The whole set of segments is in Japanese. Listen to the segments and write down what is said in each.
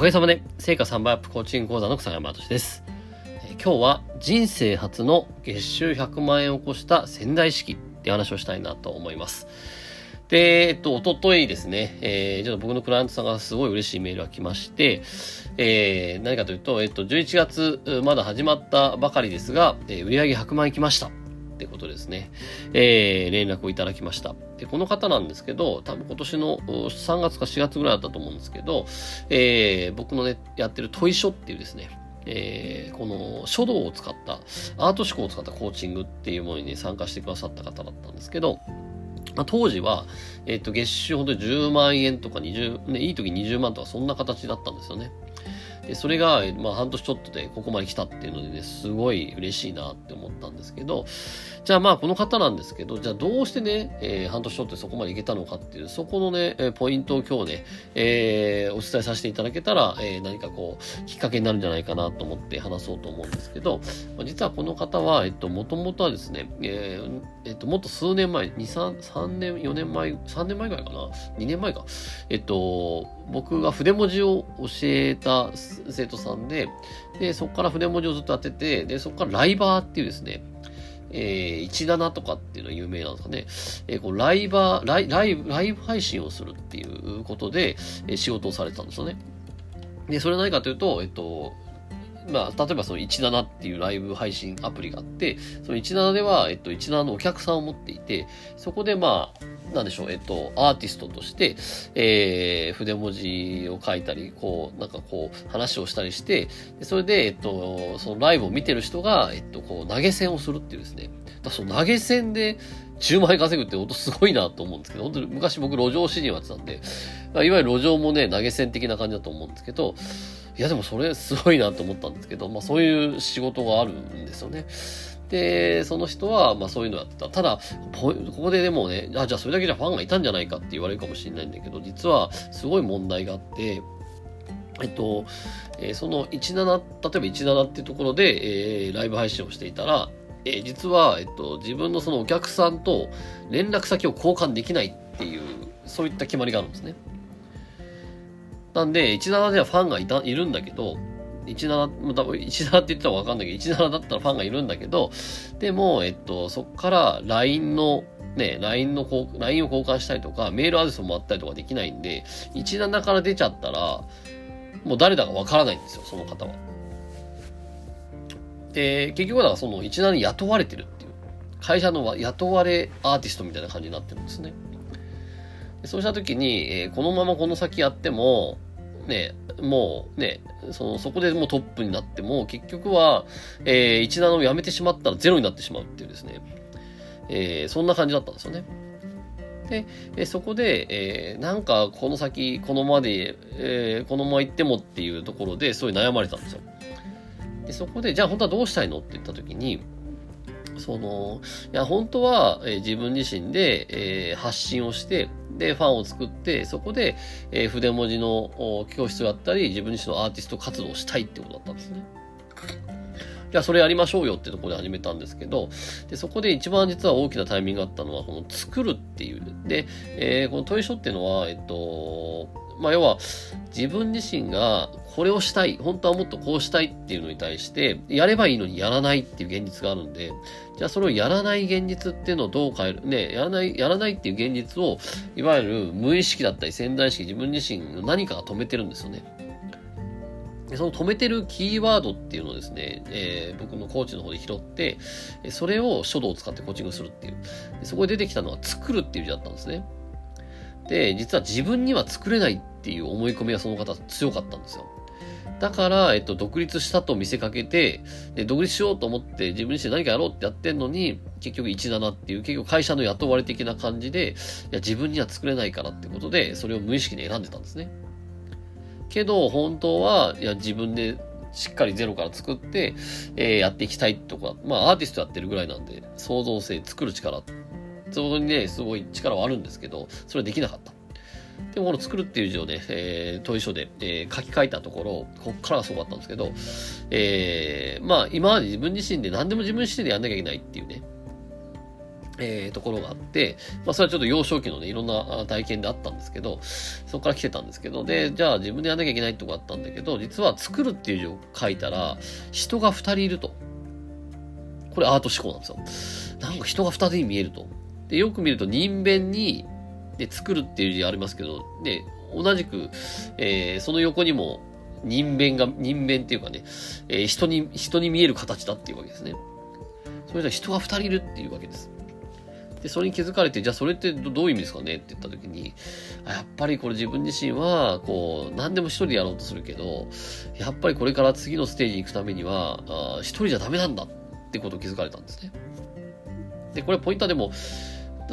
かげさまで、成果3倍アップコーチング講座の草山敏です。え今日は人生初の月収100万円を超した仙台式って話をしたいなと思います。で、えっと、おとといですね、えー、ちょっと僕のクライアントさんがすごい嬉しいメールが来まして、えー、何かというと、えっと、11月、まだ始まったばかりですが、えー、売上100万円来ました。ってことですね。えー、連絡をいただきました。で、この方なんですけど、多分今年の3月か4月ぐらいだったと思うんですけど、えー、僕のね、やってるトイ書っていうですね、えー、この書道を使った、アート思考を使ったコーチングっていうものに、ね、参加してくださった方だったんですけど、まあ、当時は、えっ、ー、と、月収ほんと10万円とか20、ね、いい時20万とかそんな形だったんですよね。それが、まあ、半年ちょっとでここまで来たっていうのでね、すごい嬉しいなって思ったんですけど、じゃあまあ、この方なんですけど、じゃあどうしてね、えー、半年ちょっとでそこまでいけたのかっていう、そこのね、ポイントを今日ね、えー、お伝えさせていただけたら、えー、何かこう、きっかけになるんじゃないかなと思って話そうと思うんですけど、実はこの方は、えっと、もともとはですね、えー、えっと、もっと数年前、2、3、3年、4年前、3年前ぐらいかな ?2 年前か。えっと、僕が筆文字を教えた生徒さんで、で、そこから筆文字をずっと当てて、で、そこからライバーっていうですね、えー、17とかっていうのは有名なんですかね。えー、こうライバーライ、ライブ、ライブ配信をするっていうことで、えー、仕事をされてたんですよね。で、それは何かというと、えっと、まあ、例えばその17っていうライブ配信アプリがあって、その17では、えっと、17のお客さんを持っていて、そこでまあ、なんでしょう、えっと、アーティストとして、えー、筆文字を書いたり、こう、なんかこう、話をしたりして、それで、えっと、そのライブを見てる人が、えっと、こう、投げ銭をするっていうですね。だその投げ銭で10万円稼ぐって本すごいなと思うんですけど、本当に昔僕路上詩人をやってたんで、まあ、いわゆる路上もね、投げ銭的な感じだと思うんですけど、いやでもそれすごいなと思ったんですけど、まあそういう仕事があるんですよね。で、その人は、まあそういうのやってた。ただ、ここででもね、あ、じゃあそれだけじゃファンがいたんじゃないかって言われるかもしれないんだけど、実はすごい問題があって、えっと、えー、その17、例えば17っていうところで、えー、ライブ配信をしていたら、えー、実は、えっと、自分のそのお客さんと連絡先を交換できないっていう、そういった決まりがあるんですね。なんで、17ではファンがいた、いるんだけど、17、多分17って言ったらわかんないけど、17だったらファンがいるんだけど、でも、えっと、そこから LINE の、ね、LINE の、LINE を交換したりとか、メールアドレスもあったりとかできないんで、17から出ちゃったら、もう誰だかわからないんですよ、その方は。で、結局だからその17に雇われてるっていう、会社の雇われアーティストみたいな感じになってるんですね。そうした時に、えー、このままこの先やっても、ね、もうね、その、そこでもうトップになっても、結局は、えー、一段をやめてしまったらゼロになってしまうっていうですね、えー、そんな感じだったんですよね。で、えそこで、えー、なんかこの先、このままで、えー、このまま行ってもっていうところで、そうい悩まれたんですよ。で、そこで、じゃあ本当はどうしたいのって言った時に、その、いや、本当は、えー、自分自身で、えー、発信をして、で、ファンを作って、そこで、えー、筆文字の教室だったり、自分自身のアーティスト活動をしたいってことだったんですね。じゃあそれやりましょうよってところで始めたんですけど、で、そこで一番実は大きなタイミングがあったのは、この作るっていう。で、えー、この問い書っていうのは、えっと、まあ、要は、自分自身がこれをしたい、本当はもっとこうしたいっていうのに対して、やればいいのにやらないっていう現実があるんで、じゃあそれをやらない現実っていうのをどう変える、ね、やらない、やらないっていう現実を、いわゆる無意識だったり潜在意識、自分自身の何かが止めてるんですよね。その止めてるキーワードっていうのをですね、えー、僕のコーチの方で拾って、それを書道を使ってコーチングするっていう。そこで出てきたのは作るっていう字だったんですね。で、実は自分には作れないっていう思い込みがその方強かったんですよ。だから、えっと、独立したと見せかけて、で、独立しようと思って自分自身何かやろうってやってんのに、結局17っていう、結局会社の雇われ的な感じで、いや、自分には作れないからってことで、それを無意識に選んでたんですね。けど、本当は、いや、自分でしっかりゼロから作って、えー、やっていきたいとか、まあ、アーティストやってるぐらいなんで、創造性、作る力っ、そこにね、すごい力はあるんですけど、それできなかった。でもこの作るっていう字をね、えー、問い書で、えー、書き換えたところ、こっからがすごかったんですけど、えー、まあ今まで自分自身で何でも自分自身でやんなきゃいけないっていうね、えー、ところがあって、まあ、それはちょっと幼少期のね、いろんな体験であったんですけど、そこから来てたんですけど、で、じゃあ自分でやんなきゃいけないってとこあったんだけど、実は作るっていう字を書いたら、人が二人いると。これアート思考なんですよ。なんか人が二人に見えると。で、よく見ると人弁に、で、作るっていう字ありますけど、で、同じく、えー、その横にも人弁が、人弁っていうかね、えー、人に、人に見える形だっていうわけですね。それじゃ人が二人いるっていうわけです。で、それに気づかれて、じゃあそれってどういう意味ですかね？って言った時に、やっぱりこれ自分自身は、こう、何でも一人でやろうとするけど、やっぱりこれから次のステージに行くためには、あ一人じゃダメなんだってことを気づかれたんですね。で、これポイントはでも、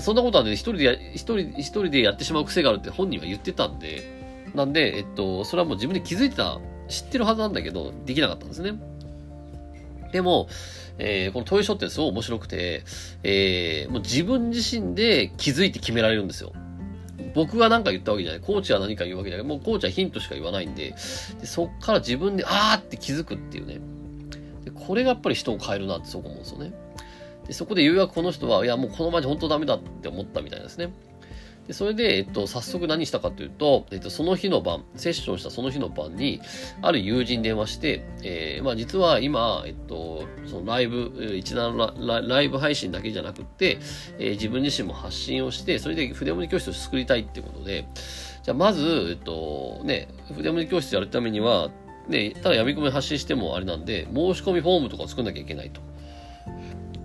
そんなことはね、一人でや、一人、一人でやってしまう癖があるって本人は言ってたんで、なんで、えっと、それはもう自分で気づいてた、知ってるはずなんだけど、できなかったんですね。でも、えー、この問い書ってすごい面白くて、えー、もう自分自身で気づいて決められるんですよ。僕が何か言ったわけじゃない。コーチは何か言うわけじゃない。もうコーチはヒントしか言わないんで、でそっから自分で、あーって気づくっていうね。でこれがやっぱり人を変えるなってそう思うんですよね。でそこでようやくこの人は、いやもうこのままじゃ本当ダメだって思ったみたいですね。でそれで、えっと、早速何したかというと、えっと、その日の晩、セッションしたその日の晩に、ある友人電話して、えー、まあ実は今、えっと、そのライブ、一段ライブ配信だけじゃなくて、えー、自分自身も発信をして、それで筆文字教室を作りたいってことで、じゃあまず、えっと、ね、筆文字教室やるためには、ね、ただ闇雲に発信してもあれなんで、申し込みフォームとかを作んなきゃいけないと。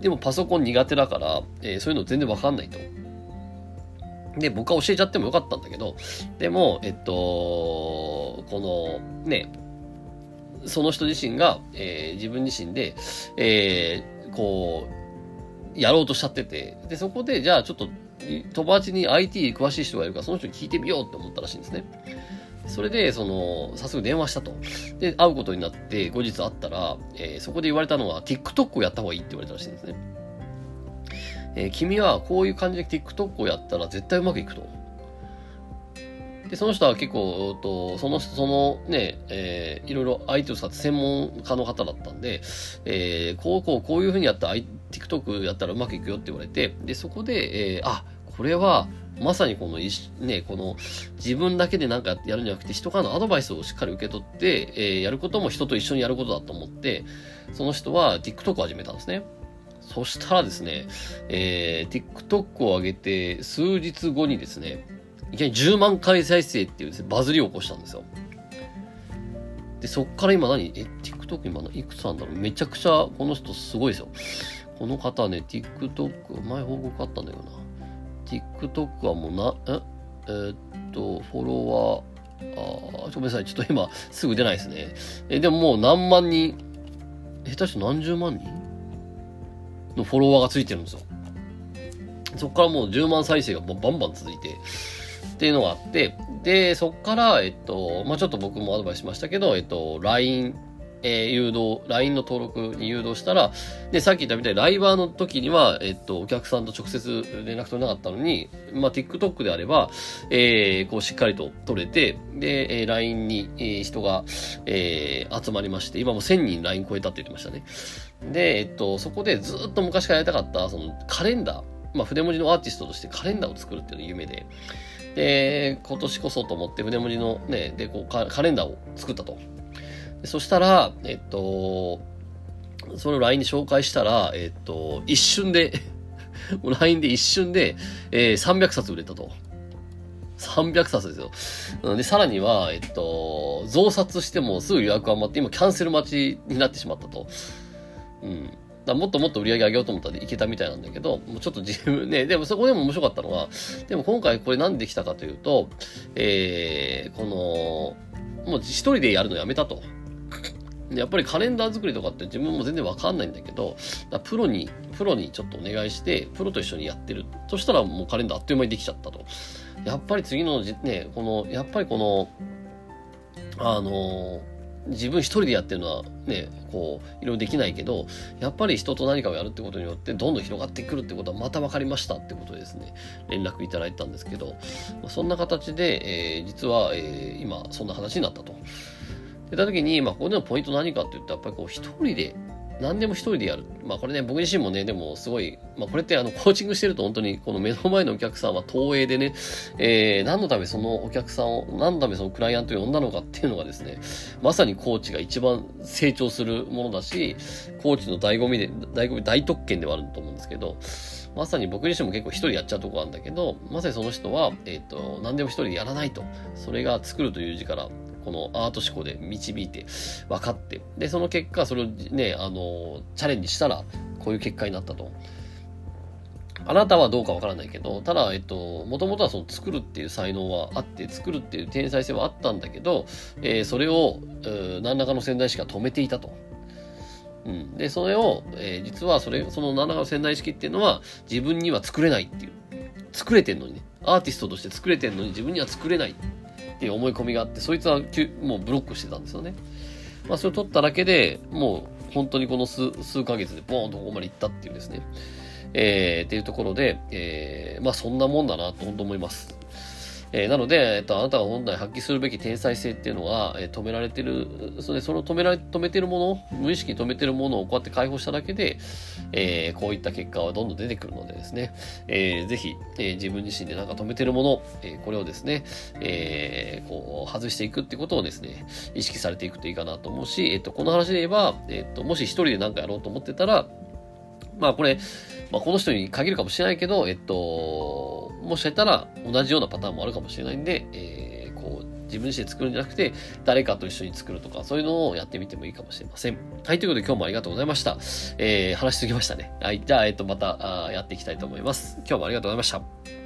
でもパソコン苦手だから、えー、そういうの全然わかんないと。で、僕は教えちゃってもよかったんだけど、でも、えっと、この、ね、その人自身が、えー、自分自身で、えー、こう、やろうとしちゃってて、で、そこで、じゃあちょっと、友達に IT 詳しい人がいるから、その人に聞いてみようって思ったらしいんですね。それで、その、早速電話したと。で、会うことになって、後日会ったら、えー、そこで言われたのは、TikTok をやった方がいいって言われたらしいんですね。えー、君はこういう感じで TikTok をやったら絶対うまくいくと。で、その人は結構、とその、そのね、えー、いろいろ IT を使って専門家の方だったんで、えー、こうこうこういうふうにやったら TikTok やったらうまくいくよって言われて、で、そこで、えー、あ、これは、まさにこの、ね、この、自分だけでなんかやるんじゃなくて、人からのアドバイスをしっかり受け取って、えー、やることも人と一緒にやることだと思って、その人は TikTok を始めたんですね。そしたらですね、えー、TikTok を上げて数日後にですね、いきなり10万回再生っていうですね、バズりを起こしたんですよ。で、そっから今何？え、TikTok 今いくつなんだろう？めちゃくちゃこの人すごいですよ。この方ね、TikTok、前報告あったんだよな。TikTok はもうな、え？えー、っと、フォロワー、あごめんなさい。ちょっと今すぐ出ないですね。え、でももう何万人、下手して何十万人のフォロワーがついてるんですよ。そっからもう10万再生がバンバン続いて、っていうのがあって、で、そっから、えっと、まあ、ちょっと僕もアドバイスしましたけど、えっと、LINE、えー、誘導、LINE の登録に誘導したら、で、さっき言ったみたいにライバーの時には、えっと、お客さんと直接連絡取れなかったのに、まあ、TikTok であれば、えー、こう、しっかりと取れて、で、えー、LINE に、えー、人が、えー、集まりまして、今も1000人 LINE 超えたって言ってましたね。で、えっと、そこでずっと昔からやりたかった、その、カレンダー、まあ、筆文字のアーティストとしてカレンダーを作るっていうのが夢で、で、今年こそと思って筆文字のね、で、こうカ、カレンダーを作ったと。そしたら、えっと、それを LINE に紹介したら、えっと、一瞬で LINE で一瞬で、えー、300冊売れたと。300冊ですよ。で、さらには、えっと、増刷してもすぐ予約余って、今キャンセル待ちになってしまったと。うん。だもっともっと売り上げ上げようと思ったらいけたみたいなんだけど、もうちょっと自分ね、でもそこでも面白かったのは、でも今回これなんで来たかというと、えー、この、もう一人でやるのやめたと。やっぱりカレンダー作りとかって自分も全然わかんないんだけど、プロに、プロにちょっとお願いして、プロと一緒にやってる。そしたらもうカレンダーあっという間にできちゃったと。やっぱり次のね、この、やっぱりこの、あの、自分一人でやってるのはね、こう、いろいろできないけど、やっぱり人と何かをやるってことによって、どんどん広がってくるってことはまた分かりましたってことでですね、連絡いただいたんですけど、そんな形で、えー、実は、えー、今、そんな話になったと。出た時に、まあ、ここでのポイント何かって言ったら、やっぱりこう、一人で何でも一人でやる。まあこれね、僕自身もね、でもすごい、まあこれってあの、コーチングしてると本当にこの目の前のお客さんは投影でね、えー、何のためそのお客さんを、何のためそのクライアントを呼んだのかっていうのがですね、まさにコーチが一番成長するものだし、コーチの醍醐味で、醍醐味、大特権ではあると思うんですけど、まさに僕自身も結構一人やっちゃうとこあるんだけど、まさにその人は、えっ、ー、と、何でも一人でやらないと。それが作るという字からこのアート思考で導いて分かって、で、その結果、それをね、あの、チャレンジしたら、こういう結果になったと。あなたはどうかわからないけど、ただ、えっと、もともとはその作るっていう才能はあって、作るっていう天才性はあったんだけど、えー、それを、何らかの仙台式が止めていたと。うん。で、それを、えー、実はそれ、その何らかの仙台式っていうのは、自分には作れないっていう。作れてんのにね。アーティストとして作れてんのに自分には作れない。っていう思い込みがあって、そいつはもうブロックしてたんですよね。まあ、それを取っただけでもう本当にこの数数ヶ月でボーンとここまで行ったっていうですね。えー、っていうところで、えー、まあそんなもんだなと本当思います。えー、なので、えっと、あなたが本来発揮するべき天才性っていうのは、えー、止められてる、それ、その止められ、止めてるもの、無意識に止めてるものをこうやって解放しただけで、えー、こういった結果はどんどん出てくるのでですね、えー、ぜひ、えー、自分自身でなんか止めてるもの、えー、これをですね、えー、こう、外していくってことをですね、意識されていくといいかなと思うし、えっと、この話で言えば、えっと、もし一人で何かやろうと思ってたら、まあこれ、まあこの人に限るかもしれないけど、えっと、もしかしたら同じようなパターンもあるかもしれないんで、えー、こう、自分自身で作るんじゃなくて、誰かと一緒に作るとか、そういうのをやってみてもいいかもしれません。はい、ということで今日もありがとうございました。えー、話しすぎましたね。はい、じゃあ、えっと、また、やっていきたいと思います。今日もありがとうございました。